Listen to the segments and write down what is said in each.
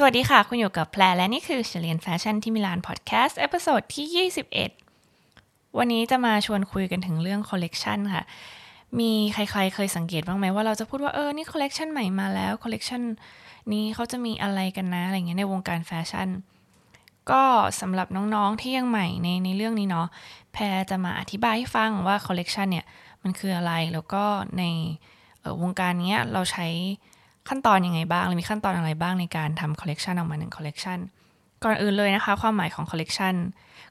สวัสดีค่ะ คุณอยู่กับแพรและนี่คือเรียนแฟชั่นที่มิลานพอดแคสต์ episode ที่ 21 วันนี้จะมาชวนคุยกันถึงเรื่องคอลเลกชันค่ะ มีใครๆเคยสังเกตบ้างไหมว่าเราจะพูดว่าเออ นี่คอลเลกชันใหม่มาแล้วคอลเลกชันนี้เขาจะมีอะไรกันนะ อะไรเงี้ยในวงการแฟชั่น ก็สำหรับน้องๆที่ยังใหม่ในในเรื่องนี้เนาะแพรจะมาอธิบายให้ฟังว่าคอลเลกชันเนี่ยมันคืออะไรแล้วก็ในวงการนี้เราใช้ ขั้นตอนยังไงบ้างหรือมีขั้นตอนอะไรบ้างในการทำคอลเลกชันออกมาหนึ่งคอลเลกชันก่อนอื่นเลยนะคะ ความหมายของคอลเลกชัน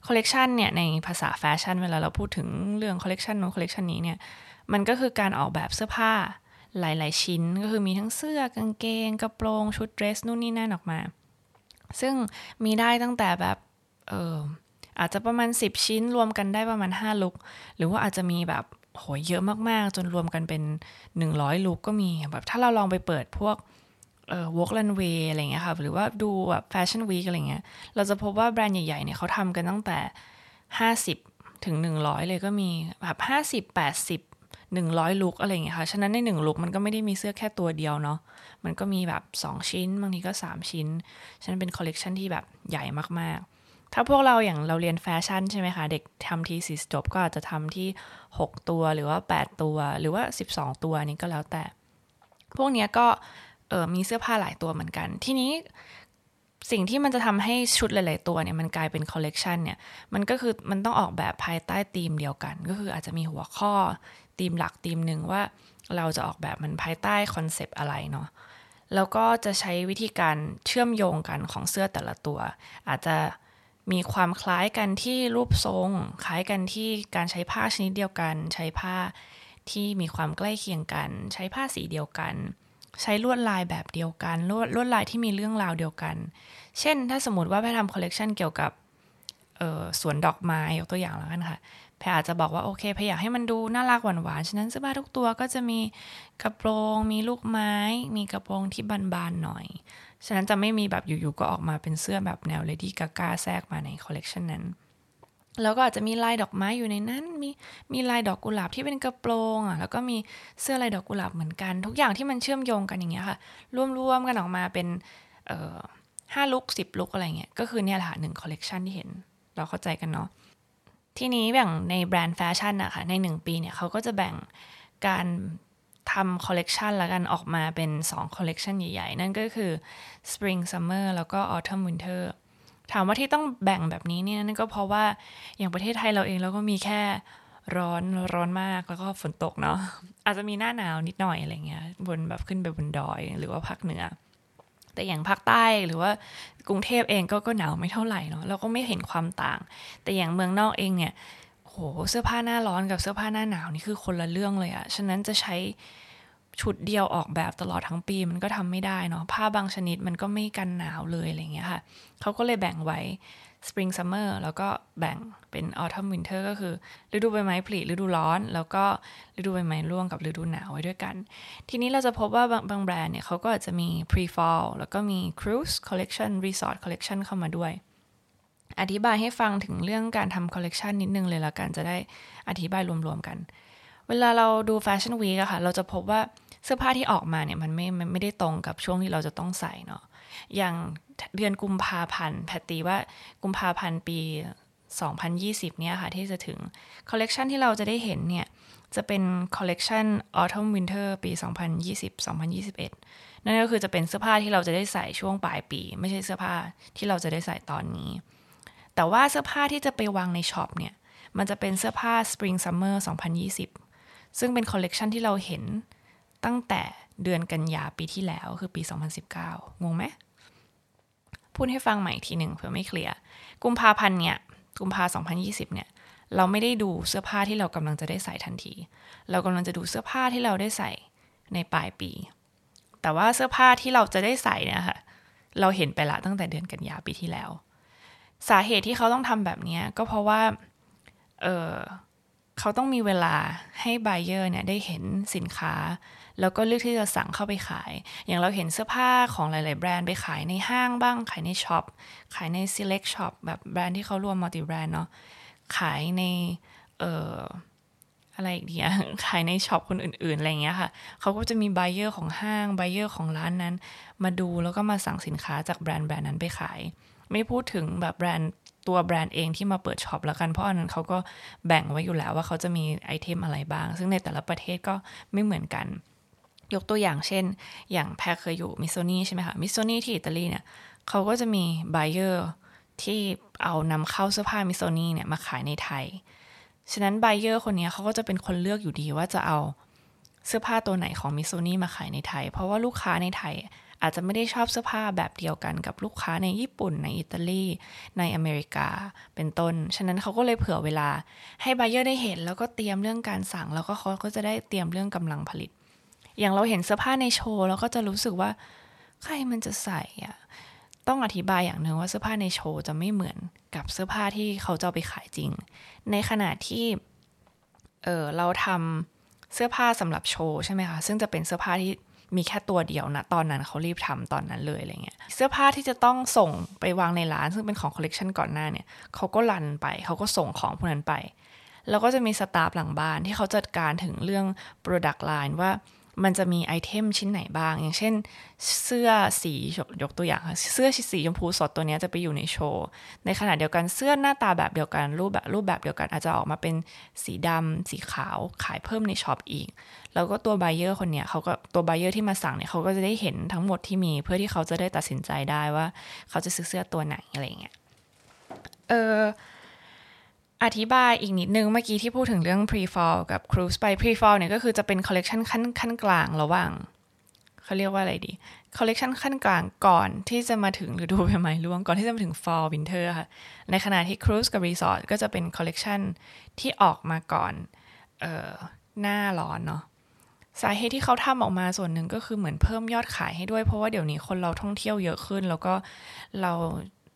คอลเลกชันเนี่ยในภาษาแฟชั่นเวลาเราพูดถึงเรื่องคอลเลกชันนู้นคอลเลกชันนี้เนี่ยมันก็คือการออกแบบเสื้อผ้าหลาย ๆ ชิ้นก็คือมีทั้งเสื้อกางเกง กระโปรง ชุดเดรสนู่นนี่นั่นออกมา ซึ่งมีได้ตั้งแต่แบบเอออาจจะประมาณ 10 ชิ้นรวมกันได้ประมาณ 5 lookหรือว่าอาจจะมีแบบ โหเยอะมากๆ จนรวมกันเป็น 100 look ก็มีแบบถ้าเราลองไปเปิดพวกเอ่อ Vogue Runway อะไรเงี้ยค่ะหรือว่าดูแบบ fashion week อะไรเงี้ยเราจะพบว่าแบรนด์ใหญ่ๆเนี่ยเขาทำกันตั้งแต่ 50 ถึง 100 เลยก็มีแบบ50 80 100 look อะไรเงี้ยค่ะ ฉะนั้นใน 1 look มันก็ไม่ได้มีเสื้อแค่ตัวเดียวเนาะ มันก็มีแบบ 2 ชิ้น บางทีก็ 3 ชิ้น ฉะนั้นเป็นคอลเลกชันที่แบบใหญ่มากๆ ถ้าพวกเราอย่างเราเรียนแฟชั่นใช่ไหมคะ เด็กทำ thesis จบก็อาจจะทำที่ 6 ตัวหรือว่า 8 ตัวหรือว่า 12 ตัวนี้ก็แล้วแต่ พวกเนี้ยก็เออมีเสื้อผ้าหลายตัวเหมือนกัน ทีนี้สิ่งที่มันจะทำให้ชุดหลาย ๆ ตัวเนี่ยมันกลายเป็นคอลเลกชันเนี่ยมันก็คือมันต้องออกแบบภายใต้ธีมเดียวกัน ก็คืออาจจะมีหัวข้อธีมหลักธีมหนึ่งว่าเราจะออกแบบมันภายใต้ concept อะไรเนาะแล้วก็จะใช้วิธีการเชื่อมโยงกันของเสื้อแต่ละตัว อาจจะ มีความคล้ายกันที่รูปทรง คล้ายกันที่การใช้ผ้าชนิดเดียวกัน ใช้ผ้าที่มีความใกล้เคียงกัน ใช้ผ้าสีเดียวกัน ใช้ลวดลายแบบเดียวกันลวดลวดลายที่มีเรื่องราวเดียวกัน เช่น ถ้าสมมติว่าแพรทำคอลเลกชันเกี่ยวกับสวนดอกไม้ยกตัวอย่างแล้วกันค่ะแพรอาจจะบอกว่าโอเคแพรอยากให้มันดูน่ารักหวานๆฉะนั้นเสื้อผ้าทุกตัวก็จะมีกระโปรง มีลูกไม้ มีกระโปรงที่บานๆหน่อย ฉะนั้นจะไม่มีแบบอยู่ๆก็ออกมาเป็นเสื้อแบบแนวเลดี้กากาแทรกมาในคอลเลกชันนั้น แล้วก็อาจจะมีลายดอกไม้อยู่ในนั้น มีมีลายดอกกุหลาบที่เป็นกระโปรงอะแล้วก็มีเสื้อลายดอกกุหลาบเหมือนกัน ทุกอย่างที่มันเชื่อมโยงกันอย่างเงี้ยค่ะรวมๆกันออกมาเป็นห้าลุคสิบลุคอะไรเงี้ยก็คือเนี่ยแหละหนึ่งคอลเลกชันที่เห็นเราเข้าใจกันเนาะทีนี้แบ่งในแบรนด์แฟชั่นอะค่ะในหนึ่งปีเนี่ยเขาก็จะแบ่งการ ทำคอลเลกชันแล้วกันออกมาเป็น2คอลเลกชันใหญ่ๆ นั่นก็คือ Spring Summer แล้วก็ Autumn Winter ถามว่าที่ต้องแบ่งแบบนี้เนี่ยนั่นก็เพราะว่าอย่างประเทศไทยเราเองเราก็มีแค่ร้อนร้อนมากแล้วก็ฝนตกเนาะอาจจะมีหน้าหนาวนิดหน่อยอะไรเงี้ยบนแบบขึ้นไปบนดอยหรือว่าภาคเหนือ แต่อย่างภาคใต้หรือว่ากรุงเทพเองก็ก็หนาวไม่เท่าไหร่เนาะเราก็ไม่เห็นความต่าง แต่อย่างเมืองนอกเองเนี่ย หเสื้อผ้าหน้าร้อนกับเสื้อผ้าหน้าหนาวนี่คือคนละเรื่องเลยอะฉะนั้นจะใช้ชุดเดียวออกแบบตลอดทั้งปีมันก็ทำไม่ได้เนาะผ้าบางชนิดมันก็ไม่กันหนาวเลยอะไรเงี้ยค่ะเขาก็เลยแบ่งไว้ Spring Summer แล้วก็แบ่งเป็น Autumn Winter ก็คือ ฤดูใบไม้ผลิฤดูร้อน แล้วก็ฤดูใบไม้ร่วงกับฤดูหนาวไว้ด้วยกัน ทีนี้เราจะพบว่าบางบางแบรนด์เนี่ยเขาก็อาจจะมี Pre Fall แล้วก็มี Cruise Collection Resort Collection เข้ามาด้วย อธิบายให้ฟังถึงเรื่องการทำคอลเลกชันนิดนึงเลยละกันจะได้อธิบายรวมๆกัน เวลาเราดู Fashion Week อะค่ะ เราจะพบว่าเสื้อผ้าที่ออกมาเนี่ยมันไม่มันไม่ได้ตรงกับช่วงที่เราจะต้องใส่เนาะอย่างเดือนกุมภาพันธ์แพรตีว่ากุมภาพันธ์ปี 2020 เนี่ยค่ะที่จะถึงคอลเลกชันที่เราจะได้เห็นเนี่ยจะเป็นคอลเลกชัน Autumn Winter ปี 2020-2021 นั่นก็คือจะเป็นเสื้อผ้าที่เราจะได้ใส่ช่วงปลายปี ไม่ใช่เสื้อผ้าที่เราจะได้ใส่ตอนนี้ แต่ว่าเสื้อผ้าที่จะไปวางในช็อปเนี่ย มันจะเป็นเสื้อผ้า Spring Summer 2020 ซึ่งเป็นคอลเลกชันที่เราเห็นตั้งแต่เดือนกันยาปีที่แล้วคือปี 2019 งงไหม พูดให้ฟังใหม่ทีหนึ่งเผื่อไม่เคลียร์ กุมภาพันธ์เนี่ย กุมภา2020 เนี่ย เราไม่ได้ดูเสื้อผ้าที่เรากำลังจะได้ใส่ทันที เรากำลังจะดูเสื้อผ้าที่เราได้ใส่ในปลายปี แต่ว่าเสื้อผ้าที่เราจะได้ใส่เนี่ยค่ะ เราเห็นไปละตั้งแต่เดือนกันยาปีที่แล้ว สาเหตุที่เขาต้องทำแบบนี้ก็เพราะว่าเออเขาต้องมีเวลาให้ buyer เนี่ยได้เห็นสินค้า แล้วก็เลือกที่จะสั่งเข้าไปขาย อย่างเราเห็นเสื้อผ้าของหลาย ๆ แบรนด์ไปขายในห้างบ้าง ขายในช็อป ขายใน select shop แบบแบรนด์ที่เขารวม multi-brand เนาะ ขายในเอ่ออะไรอีกดีอะขายในช็อปคนอื่น ๆ อะไรเงี้ยค่ะ เขาก็จะมี buyer ของห้าง buyer ของร้านนั้น มาดูแล้วก็มาสั่งสินค้าจากแบรนด์แบรนด์นั้นไปขาย ไม่พูดถึงแบบแบรนด์ตัวแบรนด์เองที่มาเปิดช็อปแล้วกันเพราะอันนั้นเขาก็แบ่งไว้อยู่แล้วว่าเขาจะมีไอเทมอะไรบ้าง ซึ่งในแต่ละประเทศก็ไม่เหมือนกัน ยกตัวอย่างเช่น อย่างแพรเคยอยู่ Missoni ใช่ไหมคะ Missoni ที่อิตาลีเนี่ยเขาก็จะมี buyer ที่เอานำเข้าเสื้อผ้า Missoni เนี่ยมาขายในไทย ฉะนั้น buyer คนนี้เขาก็จะเป็นคนเลือกอยู่ดีว่าจะเอาเสื้อผ้าตัวไหนของ Missoni มาขายในไทย เพราะว่าลูกค้าในไทย อาจจะไม่ได้ชอบเสื้อผ้าแบบเดียวกันกับลูกค้าในญี่ปุ่นในอิตาลีในอเมริกาเป็นต้น ฉะนั้นเขาก็เลยเผื่อเวลาให้ buyer ได้เห็น แล้วก็เตรียมเรื่องการสั่ง แล้วก็เขาก็จะได้เตรียมเรื่องกำลังผลิต อย่างเราเห็นเสื้อผ้าในโชว์เราก็จะรู้สึกว่าใครมันจะใส่อะต้องอธิบายอย่างหนึ่งว่าเสื้อผ้าในโชว์จะไม่เหมือนกับเสื้อผ้าที่เขาจะไปขายจริง ในขณะที่ เออเราทำเสื้อผ้าสำหรับโชว์ใช่ไหมคะ ซึ่งจะเป็นเสื้อผ้าที่ มีแค่ตัวเดียวนะตอนนั้นเขารีบทำตอนนั้นเลยอะไรเงี้ยเสื้อผ้าที่จะต้องส่งไปวางในร้านซึ่งเป็นของคอลเลกชันก่อนหน้าเนี่ยเขาก็รันไปเขาก็ส่งของพวกนั้นไป แล้วก็จะมีสตาฟหลังบ้านที่เขาจัดการถึงเรื่อง Product Line ว่า มันจะมีไอเทมชิ้นไหนบ้าง อย่างเช่น เสื้อสียกตัวอย่างค่ะเสื้อสีชมพูสดตัวนี้จะไปอยู่ในโชว์ ในขณะเดียวกันเสื้อหน้าตาแบบเดียวกันรูปแบบรูปแบบเดียวกันอาจจะออกมาเป็นสีดำสีขาวขายเพิ่มในช็อปอีก แล้วก็ตัว buyer คนเนี้ยเขาก็ตัว buyer ที่มาสั่งเนี่ยเขาก็จะได้เห็นทั้งหมดที่มี เพื่อที่เขาจะได้ตัดสินใจได้ว่า เขาจะซื้อเสื้อตัวไหนอะไรเงี้ยเออ อธิบายอีกนิดนึงเมื่อกี้ที่พูดถึงเรื่อง pre-fall กับ cruise ไป pre-fall เนี่ยก็คือจะเป็น collection ขั้นขั้นกลางระหว่างเขาเรียกว่าอะไรดี collection ขั้นกลางก่อนที่จะมาถึงฤดูใบไม้ร่วงก่อนที่จะมาถึง fall winter ค่ะ ในขณะที่ cruise กับ resort ก็จะเป็น collection ที่ออกมาก่อนเอ่อหน้าร้อนเนาะสาเหตุที่เขาทำออกมาส่วนหนึ่งก็คือเหมือนเพิ่มยอดขายให้ด้วย เพราะว่าเดี๋ยวนี้คนเราท่องเที่ยวเยอะขึ้น แล้วก็เรา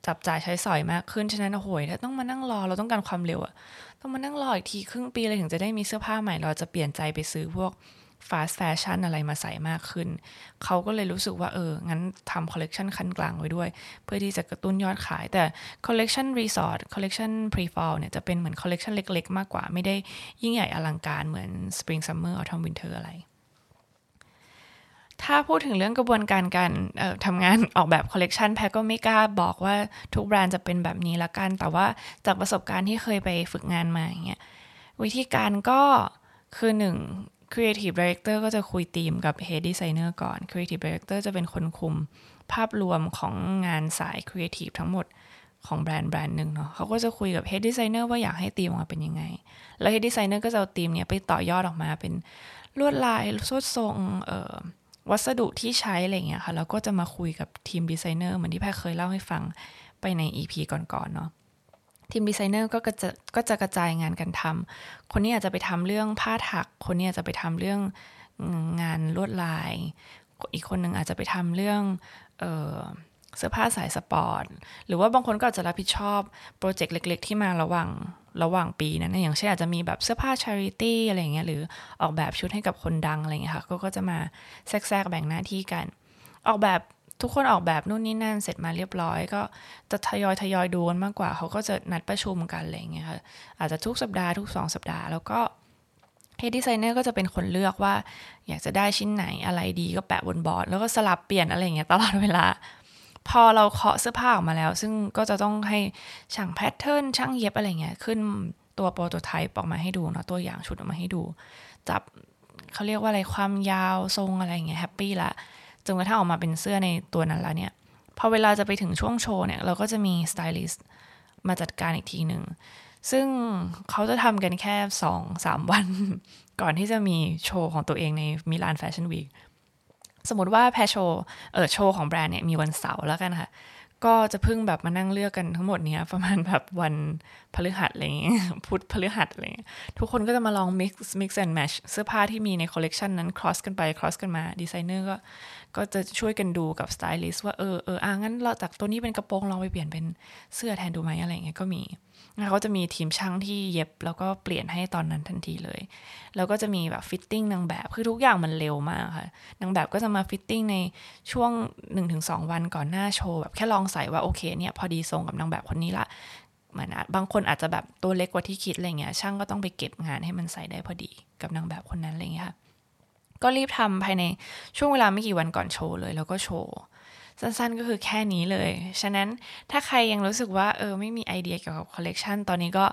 จับจ่ายใช้สอยมากขึ้น ฉะนั้นโอ้โหถ้าต้องมานั่งรอเราต้องการความเร็วอะต้องมานั่งรออีกทีครึ่งปีเลยถึงจะได้มีเสื้อผ้าใหม่ เราจะเปลี่ยนใจไปซื้อพวก fast fashion อะไรมาใส่มากขึ้น เขาก็เลยรู้สึกว่าเออ งั้นทำคอลเลกชันคั่นกลางไว้ด้วย เพื่อที่จะกระตุ้นยอดขาย แต่คอลเลกชัน Resort คอลเลกชัน Pre-Fall เนี่ยจะเป็นเหมือนคอลเลกชันเล็ก ๆ มากกว่า ไม่ได้ยิ่งใหญ่อลังการเหมือน Spring Summer Autumn Winter อะไร ถ้าพูดถึงเรื่องกระบวนการการทำงานออกแบบคอลเลกชันแพรก็ไม่กล้าบอกว่าทุกแบรนด์จะเป็นแบบนี้ละกัน แต่ว่าจากประสบการณ์ที่เคยไปฝึกงานมาอย่างเงี้ยวิธีการก็คือหนึ่ง Creative Director ก็จะคุยธีมกับ Head Designer ก่อน Creative Director จะเป็นคนคุมภาพรวมของงานสาย Creative ทั้งหมดของแบรนด์แบรนด์หนึ่งเนาะเขาก็จะคุยกับ Head Designer ว่าอยากให้ธีมออกมาเป็นยังไง แล้ว Head Designer ก็จะเอาธีมเนี้ยไปต่อยอดออกมาเป็นลวดลายสดทรงเอ่อ วัสดุที่ใช้อะไรเงี้ยค่ะแล้วก็จะมาคุยกับทีมดีไซเนอร์เหมือนที่แพรเคยเล่าให้ฟังไปใน EP ก่อนๆเนาะทีมดีไซเนอร์ก็จะก็จะกระจายงานกันทำคนนี้อาจจะไปทำเรื่องผ้าถัก คนนี้อาจจะไปทำเรื่องงานลวดลาย อีกคนหนึ่งอาจจะไปทำเรื่องเสื้อผ้าสายสปอร์ต หรือว่าบางคนก็อาจจะรับผิดชอบโปรเจกต์เล็ก ๆ ที่มาระหว่างระหว่างปีนั้นอย่างเช่นอาจจะมีแบบเสื้อผ้า charity อะไรเงี้ยหรือออกแบบชุดให้กับคนดังอะไรเงี้ยค่ะก็จะมาแทรกแบ่งหน้าที่กัน ออกแบบทุกคนออกแบบนู่นนี่นั่นเสร็จมาเรียบร้อย ก็จะทยอยทยอยดูกันมากกว่า เขาก็จะนัดประชุมกันอะไรเงี้ยค่ะอาจจะทุกสัปดาห์ทุกสองสัปดาห์แล้วก็ Head Designer ก็จะเป็นคนเลือกว่า อยากจะได้ชิ้นไหนอะไรดีก็แปะบนบอร์ด แล้วก็สลับเปลี่ยนอะไรเงี้ยตลอดเวลา พอเราเคาะเสื้อผ้าออกมาแล้ว ซึ่งก็จะต้องให้ช่างแพทเทิร์นช่างเย็บอะไรเงี้ย ขึ้นตัว prototype ออกมาให้ดูเนาะตัวอย่างชุดออกมาให้ดู จับเขาเรียกว่าอะไรความยาวทรงอะไรเงี้ย happy ละจนกระทั่งออกมาเป็นเสื้อในตัวนั้นแล้วเนี่ยพอเวลาจะไปถึงช่วงโชว์เนี่ย เราก็จะมีสไตลิสต์มาจัดการอีกทีหนึ่งซึ่งเขาจะทำกันแค่สองสามวัน ก่อนที่จะมีโชว์ของตัวเองใน Milan Fashion Week สมมติว่าแฟชั่นโชว์เออโชว์ของแบรนด์เนี่ยมีวันเสาร์แล้วกันค่ะ ก็จะพึ่งแบบมานั่งเลือกกันทั้งหมดเนี้ยประมาณแบบวันพฤหัสอะไรเงี้ยพุธพฤหัสอะไรเงี้ยทุกคนก็จะมาลอง mix mix and match เสื้อผ้าที่มีในคอลเลกชันนั้น cross กันไป cross กันมาดีไซเนอร์ก็ก็จะช่วยกันดูกับสไตลิสต์ว่าเออเอออะงั้นเราจากตัวนี้เป็นกระโปรงลองไปเปลี่ยนเป็นเสื้อแทนดูไหมอะไรเงี้ยก็มี เขาจะมีทีมช่างที่เย็บแล้วก็เปลี่ยนให้ตอนนั้นทันทีเลย แล้วก็จะมีแบบ fitting นางแบบคือทุกอย่างมันเร็วมากค่ะนางแบบก็จะมา fitting ในช่วง 1-2 วันก่อนหน้าโชว์แบบแค่ลองใส่ว่าโอเคเนี่ยพอดีทรงกับนางแบบคนนี้ละเหมือนบางคนอาจจะแบบตัวเล็กกว่าที่คิดอะไรเงี้ยช่างก็ต้องไปเก็บงานให้มันใส่ได้พอดีกับนางแบบคนนั้นอะไรเงี้ยค่ะ ก็รีบทำภายในช่วงเวลาไม่กี่วันก่อนโชว์เลย แล้วก็โชว์สั้นๆก็คือแค่นี้เลย ฉะนั้นถ้าใครยังรู้สึกว่าเออไม่มีไอเดียเกี่ยวกับคอลเลกชันตอนนี้ก็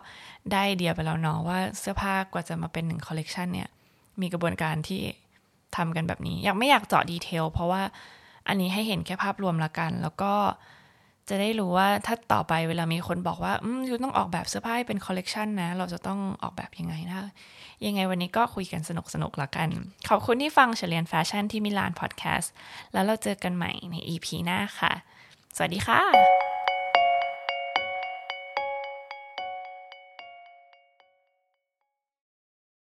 ได้ไอเดียไปแล้วเนาะว่าเสื้อผ้ากว่าจะมาเป็นหนึ่งคอลเลกชันเนี่ยมีกระบวนการที่ทำกันแบบนี้ อยากไม่อยากเจาะ detail เพราะว่าอันนี้ให้เห็นแค่ภาพรวมละกัน แล้วก็ จะได้รู้ว่าถ้าต่อไปเวลามีคนบอกว่าอืม you ต้องออกแบบเสื้อผ้าเป็นคอลเลกชันนะ เราจะต้องออกแบบยังไงนะ ยังไงวันนี้ก็คุยกันสนุกสนุกละกัน ขอบคุณที่ฟังเรียนแฟชั่นที่มิลานพอดแคสต์แล้วเราเจอกันใหม่ใน EP หน้าค่ะ สวัสดีค่ะ